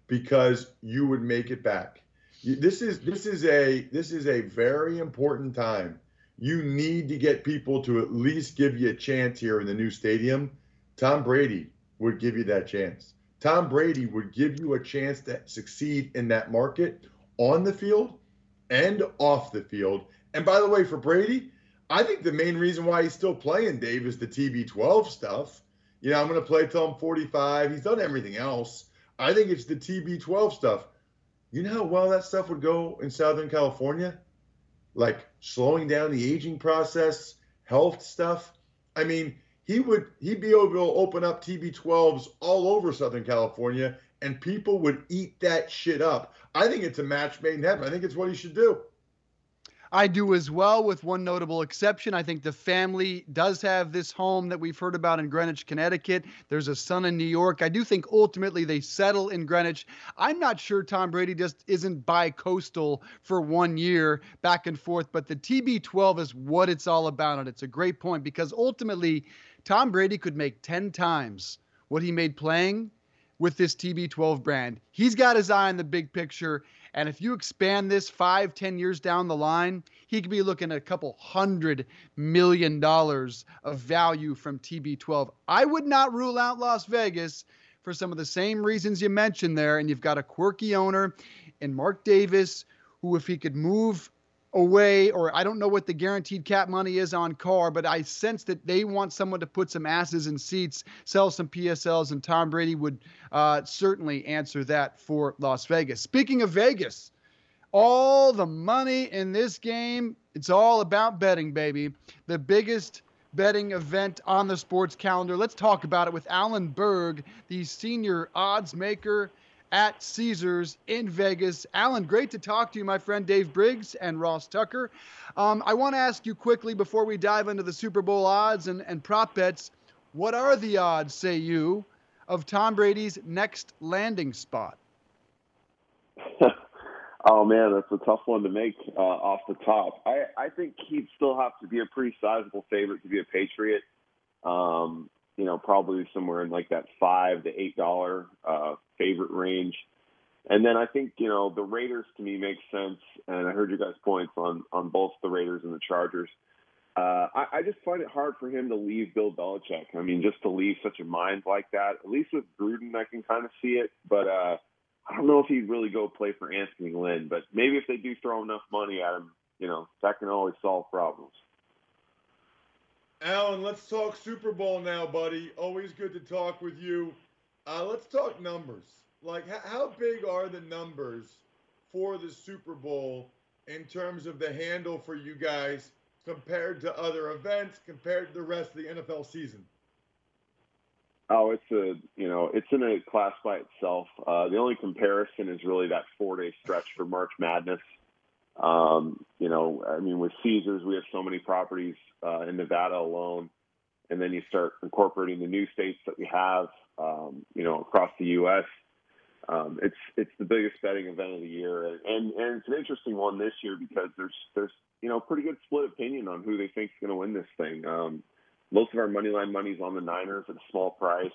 because you would make it back. This is this is a this is a very important time. You need to get people to at least give you a chance here in the new stadium. Tom Brady would give you that chance. Tom Brady would give you a chance to succeed in that market on the field and off the field. And by the way, for Brady, I think the main reason why he's still playing, Dave, is the TB12 stuff. You know, I'm going to play till I'm 45. He's done everything else. I think it's the TB12 stuff. You know how well that stuff would go in Southern California? Like slowing down the aging process, health stuff. I mean, he would he'd be able to open up TB12s all over Southern California, and people would eat that shit up. I think it's a match made in heaven. I think it's what he should do. I do as well, with one notable exception. I think the family does have this home that we've heard about in Greenwich, Connecticut. There's a son in New York. I do think ultimately they settle in Greenwich. I'm not sure Tom Brady just isn't bi coastal for one year back and forth, but the TB12 is what it's all about. And it's a great point because ultimately, Tom Brady could make 10 times what he made playing with this TB12 brand. He's got his eye on the big picture. And if you expand this five, ten years down the line, he could be looking at a couple hundred million dollars of value from TB12. I would not rule out Las Vegas for some of the same reasons you mentioned there. And you've got a quirky owner in Mark Davis, who, if he could move away, or I don't know what the guaranteed cap money is on Carr, but I sense that they want someone to put some asses in seats, sell some PSLs, and Tom Brady would uh, certainly answer that for Las Vegas. Speaking of Vegas, all the money in this game, it's all about betting, baby. The biggest betting event on the sports calendar. Let's talk about it with Alan Berg, the senior odds maker at Caesars in Vegas. Alan, great to talk to you, my friend Dave Briggs and Ross Tucker. Um, I want to ask you quickly before we dive into the Super Bowl odds and, and prop bets what are the odds, say you, of Tom Brady's next landing spot? oh, man, that's a tough one to make uh, off the top. I, I think he'd still have to be a pretty sizable favorite to be a Patriot. Um, you know, probably somewhere in like that five to eight dollar uh, favorite range. And then I think you know the Raiders to me makes sense, and I heard you guys' points on on both the Raiders and the Chargers. Uh, I, I just find it hard for him to leave Bill Belichick. I mean, just to leave such a mind like that. At least with Gruden, I can kind of see it, but uh, I don't know if he'd really go play for Anthony Lynn. But maybe if they do throw enough money at him, you know, that can always solve problems. Alan, let's talk Super Bowl now, buddy. Always good to talk with you. Uh, let's talk numbers. Like, h- how big are the numbers for the Super Bowl in terms of the handle for you guys compared to other events, compared to the rest of the NFL season? Oh, it's a you know it's in a class by itself. Uh, the only comparison is really that four day stretch for March Madness. Um, you know, I mean, with Caesars, we have so many properties uh, in Nevada alone, and then you start incorporating the new states that we have, um, you know, across the U.S. Um, it's it's the biggest betting event of the year, and, and and it's an interesting one this year because there's there's you know pretty good split opinion on who they think is going to win this thing. Um, most of our money line money's on the Niners at a small price,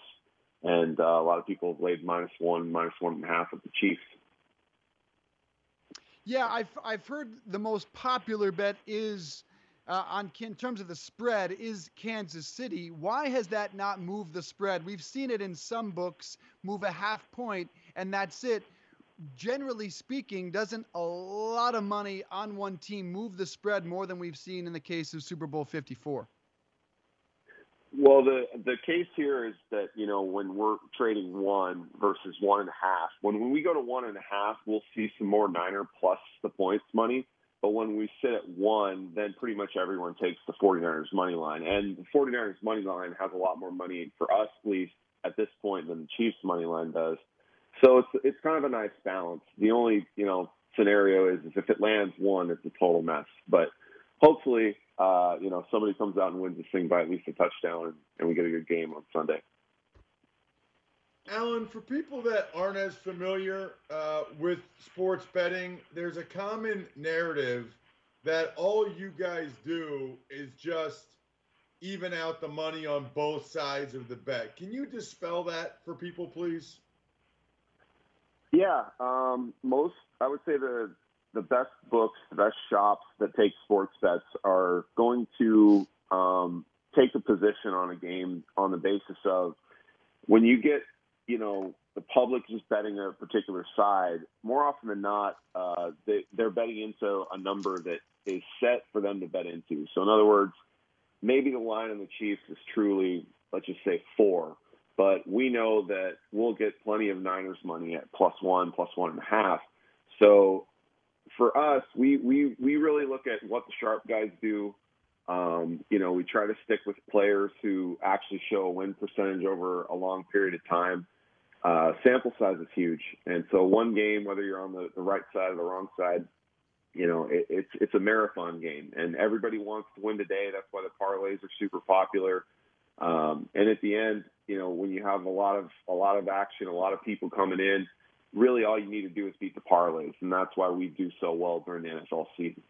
and uh, a lot of people have laid minus one, minus one and a half at the Chiefs. Yeah, I've I've heard the most popular bet is uh, on in terms of the spread is Kansas City. Why has that not moved the spread? We've seen it in some books move a half point, and that's it. Generally speaking, doesn't a lot of money on one team move the spread more than we've seen in the case of Super Bowl 54? Well, the the case here is that you know when we're trading one versus one and a half, when when we go to one and a half, we'll see some more Niner plus the points money. But when we sit at one, then pretty much everyone takes the 49ers money line. And the 49ers money line has a lot more money for us, at least at this point, than the Chiefs money line does. So it's it's kind of a nice balance. The only you know scenario is, is if it lands one, it's a total mess. But hopefully, uh, you know, somebody comes out and wins this thing by at least a touchdown, and, and we get a good game on Sunday. Alan, for people that aren't as familiar uh, with sports betting, there's a common narrative that all you guys do is just even out the money on both sides of the bet. Can you dispel that for people, please? Yeah, um, most I would say the the best books, the best shops that take sports bets are going to um, take a position on a game on the basis of when you get you know, the public just betting a particular side, more often than not, uh, they, they're betting into a number that is set for them to bet into. So, in other words, maybe the line on the Chiefs is truly, let's just say four, but we know that we'll get plenty of Niners money at plus one, plus one and a half. So, for us, we we we really look at what the sharp guys do. Um, you know, we try to stick with players who actually show a win percentage over a long period of time uh, sample size is huge. And so one game, whether you're on the, the right side or the wrong side, you know, it, it's it's a marathon game, and everybody wants to win today. That's why the parlays are super popular. Um, and at the end, you know, when you have a lot of a lot of action, a lot of people coming in, really all you need to do is beat the parlays, and that's why we do so well during the NFL season.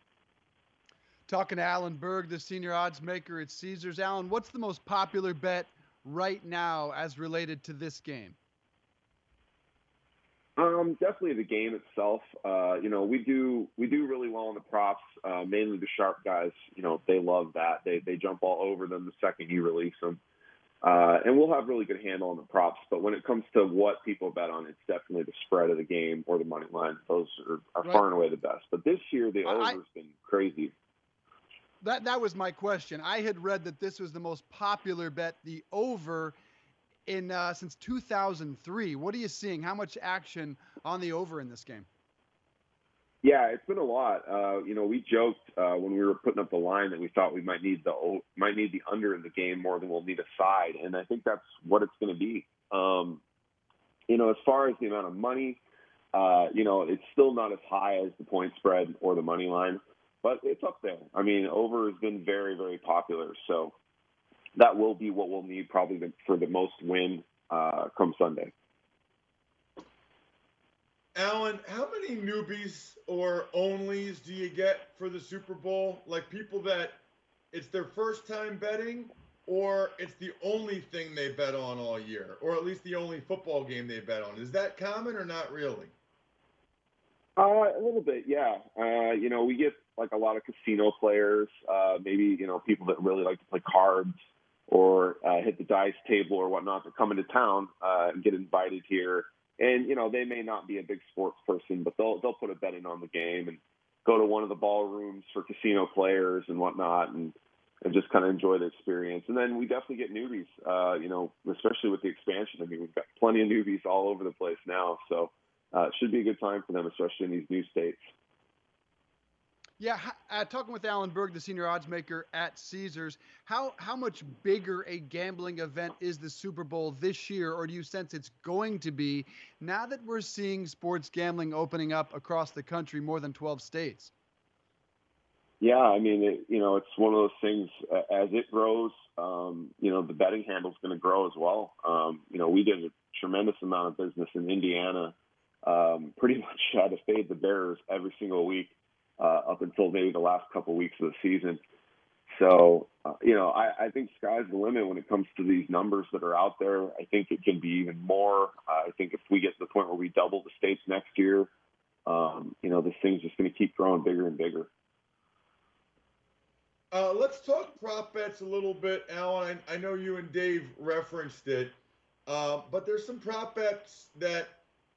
Talking to Alan Berg, the senior odds maker at Caesars. Alan, what's the most popular bet right now as related to this game? Um, definitely the game itself. Uh, you know, we do we do really well on the props. Uh, mainly the sharp guys. You know, they love that. They they jump all over them the second you release them. Uh, and we'll have really good handle on the props. But when it comes to what people bet on, it's definitely the spread of the game or the money line. Those are, are right. far and away the best. But this year, the over's I, been crazy. That that was my question. I had read that this was the most popular bet, the over in uh, since 2003. What are you seeing? How much action on the over in this game? Yeah, it's been a lot. Uh, you know, we joked uh, when we were putting up the line that we thought we might need the might need the under in the game more than we'll need a side, and I think that's what it's going to be. Um, you know, as far as the amount of money, uh, you know, it's still not as high as the point spread or the money line, but it's up there. I mean, over has been very, very popular. So that will be what we'll need probably for the most win uh, come Sunday. Alan, how many newbies or onlys do you get for the Super Bowl? Like people that it's their first time betting, or it's the only thing they bet on all year, or at least the only football game they bet on. Is that common or not really? Uh, a little bit, yeah. Uh, you know, we get like a lot of casino players, uh, maybe you know people that really like to play cards or uh, hit the dice table or whatnot to come into town uh, and get invited here. And you know they may not be a big sports person, but they'll they'll put a bet in on the game and go to one of the ballrooms for casino players and whatnot, and and just kind of enjoy the experience. And then we definitely get newbies, uh, you know, especially with the expansion. I mean, we've got plenty of newbies all over the place now, so uh, it should be a good time for them, especially in these new states. Yeah, uh, talking with Alan Berg, the senior odds maker at Caesars, how how much bigger a gambling event is the Super Bowl this year, or do you sense it's going to be now that we're seeing sports gambling opening up across the country, more than 12 states? Yeah, I mean, it, you know, it's one of those things. Uh, as it grows, um, you know, the betting handle is going to grow as well. Um, you know, we did a tremendous amount of business in Indiana. Um, pretty much had to fade the Bears every single week uh, up until maybe the last couple weeks of the season. So, uh, you know, I, I think sky's the limit when it comes to these numbers that are out there. I think it can be even more. Uh, I think if we get to the point where we double the states next year, um, you know, this thing's just going to keep growing bigger and bigger. Uh, let's talk prop bets a little bit, Alan. I, I know you and Dave referenced it, uh, but there's some prop bets that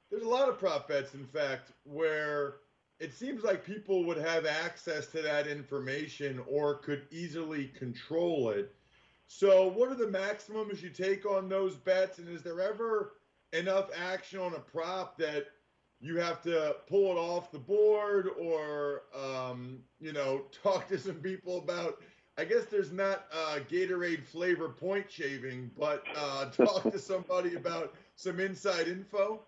there's a lot of prop bets, in fact, where it seems like people would have access to that information or could easily control it. So, what are the maximums you take on those bets? And is there ever enough action on a prop that you have to pull it off the board or, um, you know, talk to some people about? I guess there's not uh, Gatorade flavor point shaving, but uh, talk to somebody about some inside info.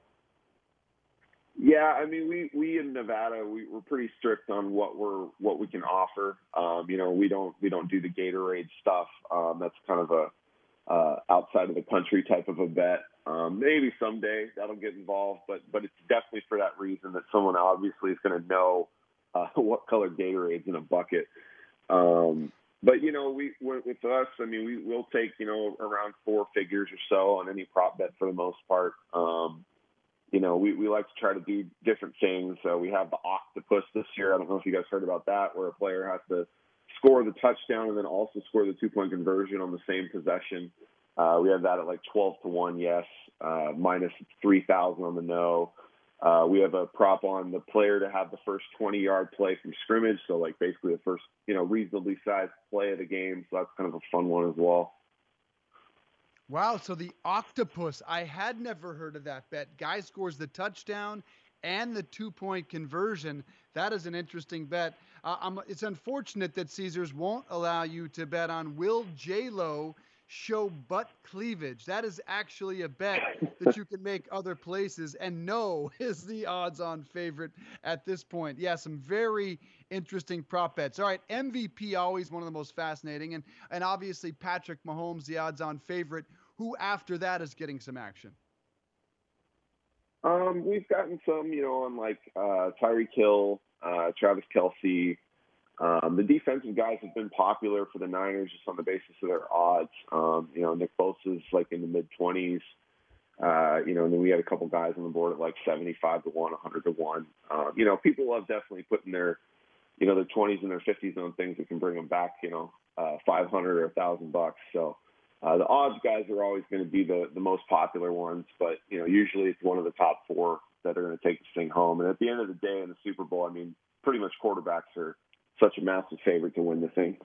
Yeah, I mean, we we in Nevada, we, we're pretty strict on what we're what we can offer. Um, you know, we don't we don't do the Gatorade stuff. Um, that's kind of a uh, outside of the country type of a bet. Um, maybe someday that'll get involved, but but it's definitely for that reason that someone obviously is going to know uh, what color Gatorade's in a bucket. Um, but you know, we with us, I mean, we will take you know around four figures or so on any prop bet for the most part. Um, you know, we, we like to try to do different things. So we have the octopus this year. I don't know if you guys heard about that, where a player has to score the touchdown and then also score the two point conversion on the same possession. Uh, we have that at like 12 to 1, yes, uh, minus 3,000 on the no. Uh, we have a prop on the player to have the first 20 yard play from scrimmage. So, like, basically the first, you know, reasonably sized play of the game. So, that's kind of a fun one as well. Wow, so the octopus, I had never heard of that bet. Guy scores the touchdown and the two point conversion. That is an interesting bet. Uh, it's unfortunate that Caesars won't allow you to bet on Will J Lo show butt cleavage. That is actually a bet that you can make other places, and no is the odds on favorite at this point. Yeah, some very interesting prop bets. All right, MVP always one of the most fascinating, and and obviously Patrick Mahomes, the odds on favorite. Who after that is getting some action? Um, we've gotten some, you know, on like uh, Tyreek Hill, uh, Travis Kelce. Um, the defensive guys have been popular for the Niners just on the basis of their odds. Um, you know, Nick Bosa's like in the mid 20s. Uh, you know, and then we had a couple guys on the board at like 75 to 1, 100 to 1. Um, you know, people love definitely putting their, you know, their 20s and their 50s on things that can bring them back, you know, uh, 500 or 1,000 bucks. So, uh, the odds guys are always going to be the, the most popular ones, but you know usually it's one of the top four that are going to take this thing home. And at the end of the day, in the Super Bowl, I mean, pretty much quarterbacks are such a massive favorite to win the thing.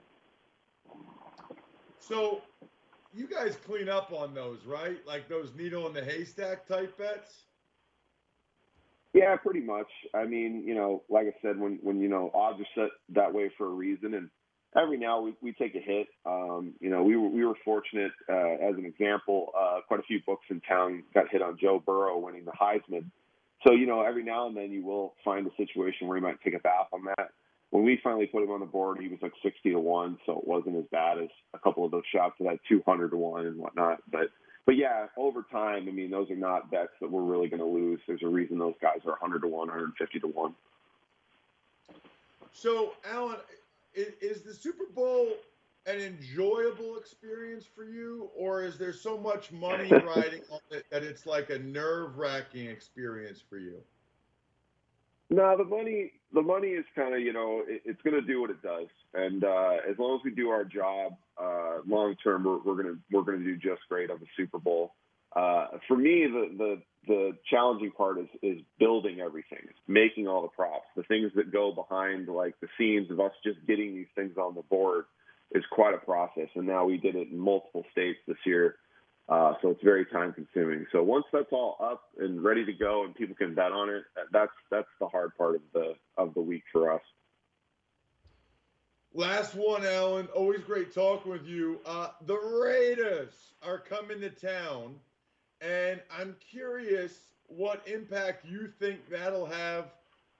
So, you guys clean up on those, right? Like those needle in the haystack type bets. Yeah, pretty much. I mean, you know, like I said, when when you know odds are set that way for a reason, and every now we, we take a hit. Um, you know, we were we were fortunate. Uh, as an example, uh, quite a few books in town got hit on Joe Burrow winning the Heisman. So you know, every now and then you will find a situation where you might take a bath on that. When we finally put him on the board, he was like sixty to one, so it wasn't as bad as a couple of those shots that had two hundred to one and whatnot. But but yeah, over time, I mean, those are not bets that we're really going to lose. There's a reason those guys are 100 to 1, 150 to 1. So, Alan, is, is the Super Bowl an enjoyable experience for you, or is there so much money riding on it that it's like a nerve wracking experience for you? No, the money the money is kind of you know it, it's going to do what it does, and uh, as long as we do our job, uh, long term we're, we're going to we're going to do just great on the Super Bowl. Uh, for me, the, the the challenging part is is building everything, making all the props, the things that go behind like the scenes of us just getting these things on the board is quite a process. And now we did it in multiple states this year, uh, so it's very time consuming. So once that's all up and ready to go and people can bet on it, that's that's the hard part of the of the week for us. Last one, Alan. Always great talking with you. Uh, the Raiders are coming to town. And I'm curious what impact you think that'll have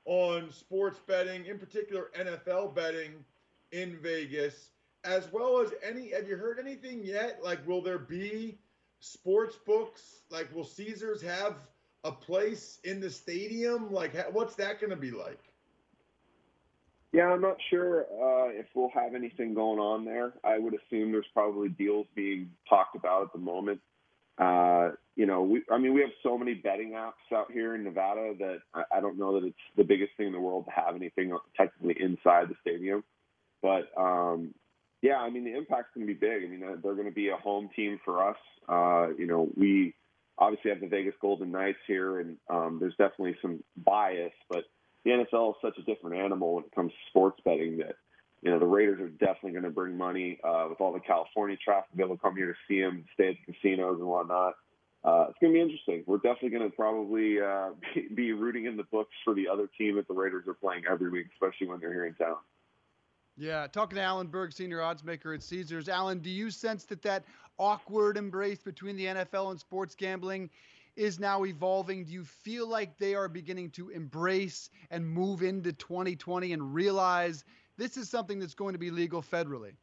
on sports betting, in particular NFL betting in Vegas, as well as any. Have you heard anything yet? Like, will there be sports books? Like, will Caesars have a place in the stadium? Like, what's that going to be like? Yeah, I'm not sure uh, if we'll have anything going on there. I would assume there's probably deals being talked about at the moment. Uh, you know, we, I mean, we have so many betting apps out here in Nevada that I, I don't know that it's the biggest thing in the world to have anything technically inside the stadium. But um, yeah, I mean, the impact's going to be big. I mean, they're going to be a home team for us. Uh, you know, we obviously have the Vegas Golden Knights here, and um, there's definitely some bias, but the NFL is such a different animal when it comes to sports betting that you know the Raiders are definitely going to bring money uh, with all the California traffic to be able to come here to see them, stay at the casinos and whatnot. Uh, it's going to be interesting. We're definitely going to probably uh, be, be rooting in the books for the other team that the Raiders are playing every week, especially when they're here in town. Yeah, talking to Alan Berg, senior oddsmaker at Caesars. Alan, do you sense that that awkward embrace between the NFL and sports gambling is now evolving? Do you feel like they are beginning to embrace and move into 2020 and realize this is something that's going to be legal federally?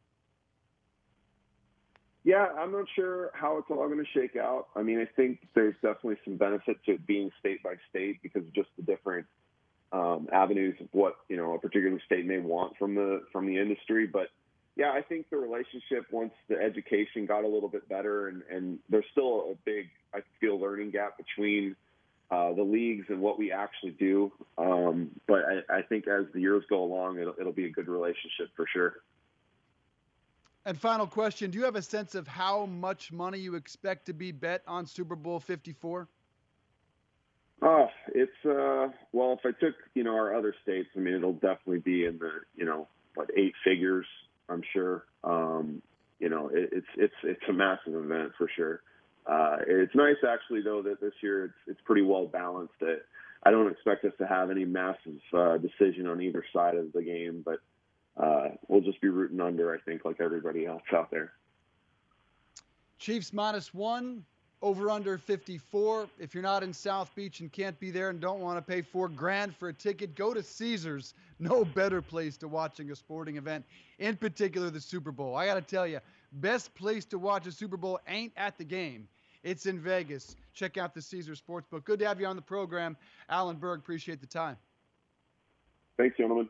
Yeah, I'm not sure how it's all going to shake out. I mean, I think there's definitely some benefit to it being state by state because of just the different um, avenues of what you know a particular state may want from the from the industry. But yeah, I think the relationship once the education got a little bit better, and, and there's still a big I feel learning gap between uh, the leagues and what we actually do. Um, but I, I think as the years go along, it'll, it'll be a good relationship for sure. And final question: Do you have a sense of how much money you expect to be bet on Super Bowl 54? Oh, it's uh well, if I took you know our other states, I mean, it'll definitely be in the you know what eight figures, I'm sure. Um, you know, it, it's it's it's a massive event for sure. Uh, it's nice actually though that this year it's it's pretty well balanced. That I don't expect us to have any massive uh, decision on either side of the game, but uh, we'll just be rooting under. I think like everybody else out there. Chiefs minus one, over under 54. If you're not in South Beach and can't be there and don't want to pay four grand for a ticket, go to Caesars. No better place to watching a sporting event, in particular the Super Bowl. I got to tell you, best place to watch a Super Bowl ain't at the game. It's in Vegas. Check out the Caesars Sportsbook. Good to have you on the program. Alan Berg, appreciate the time. Thanks, gentlemen.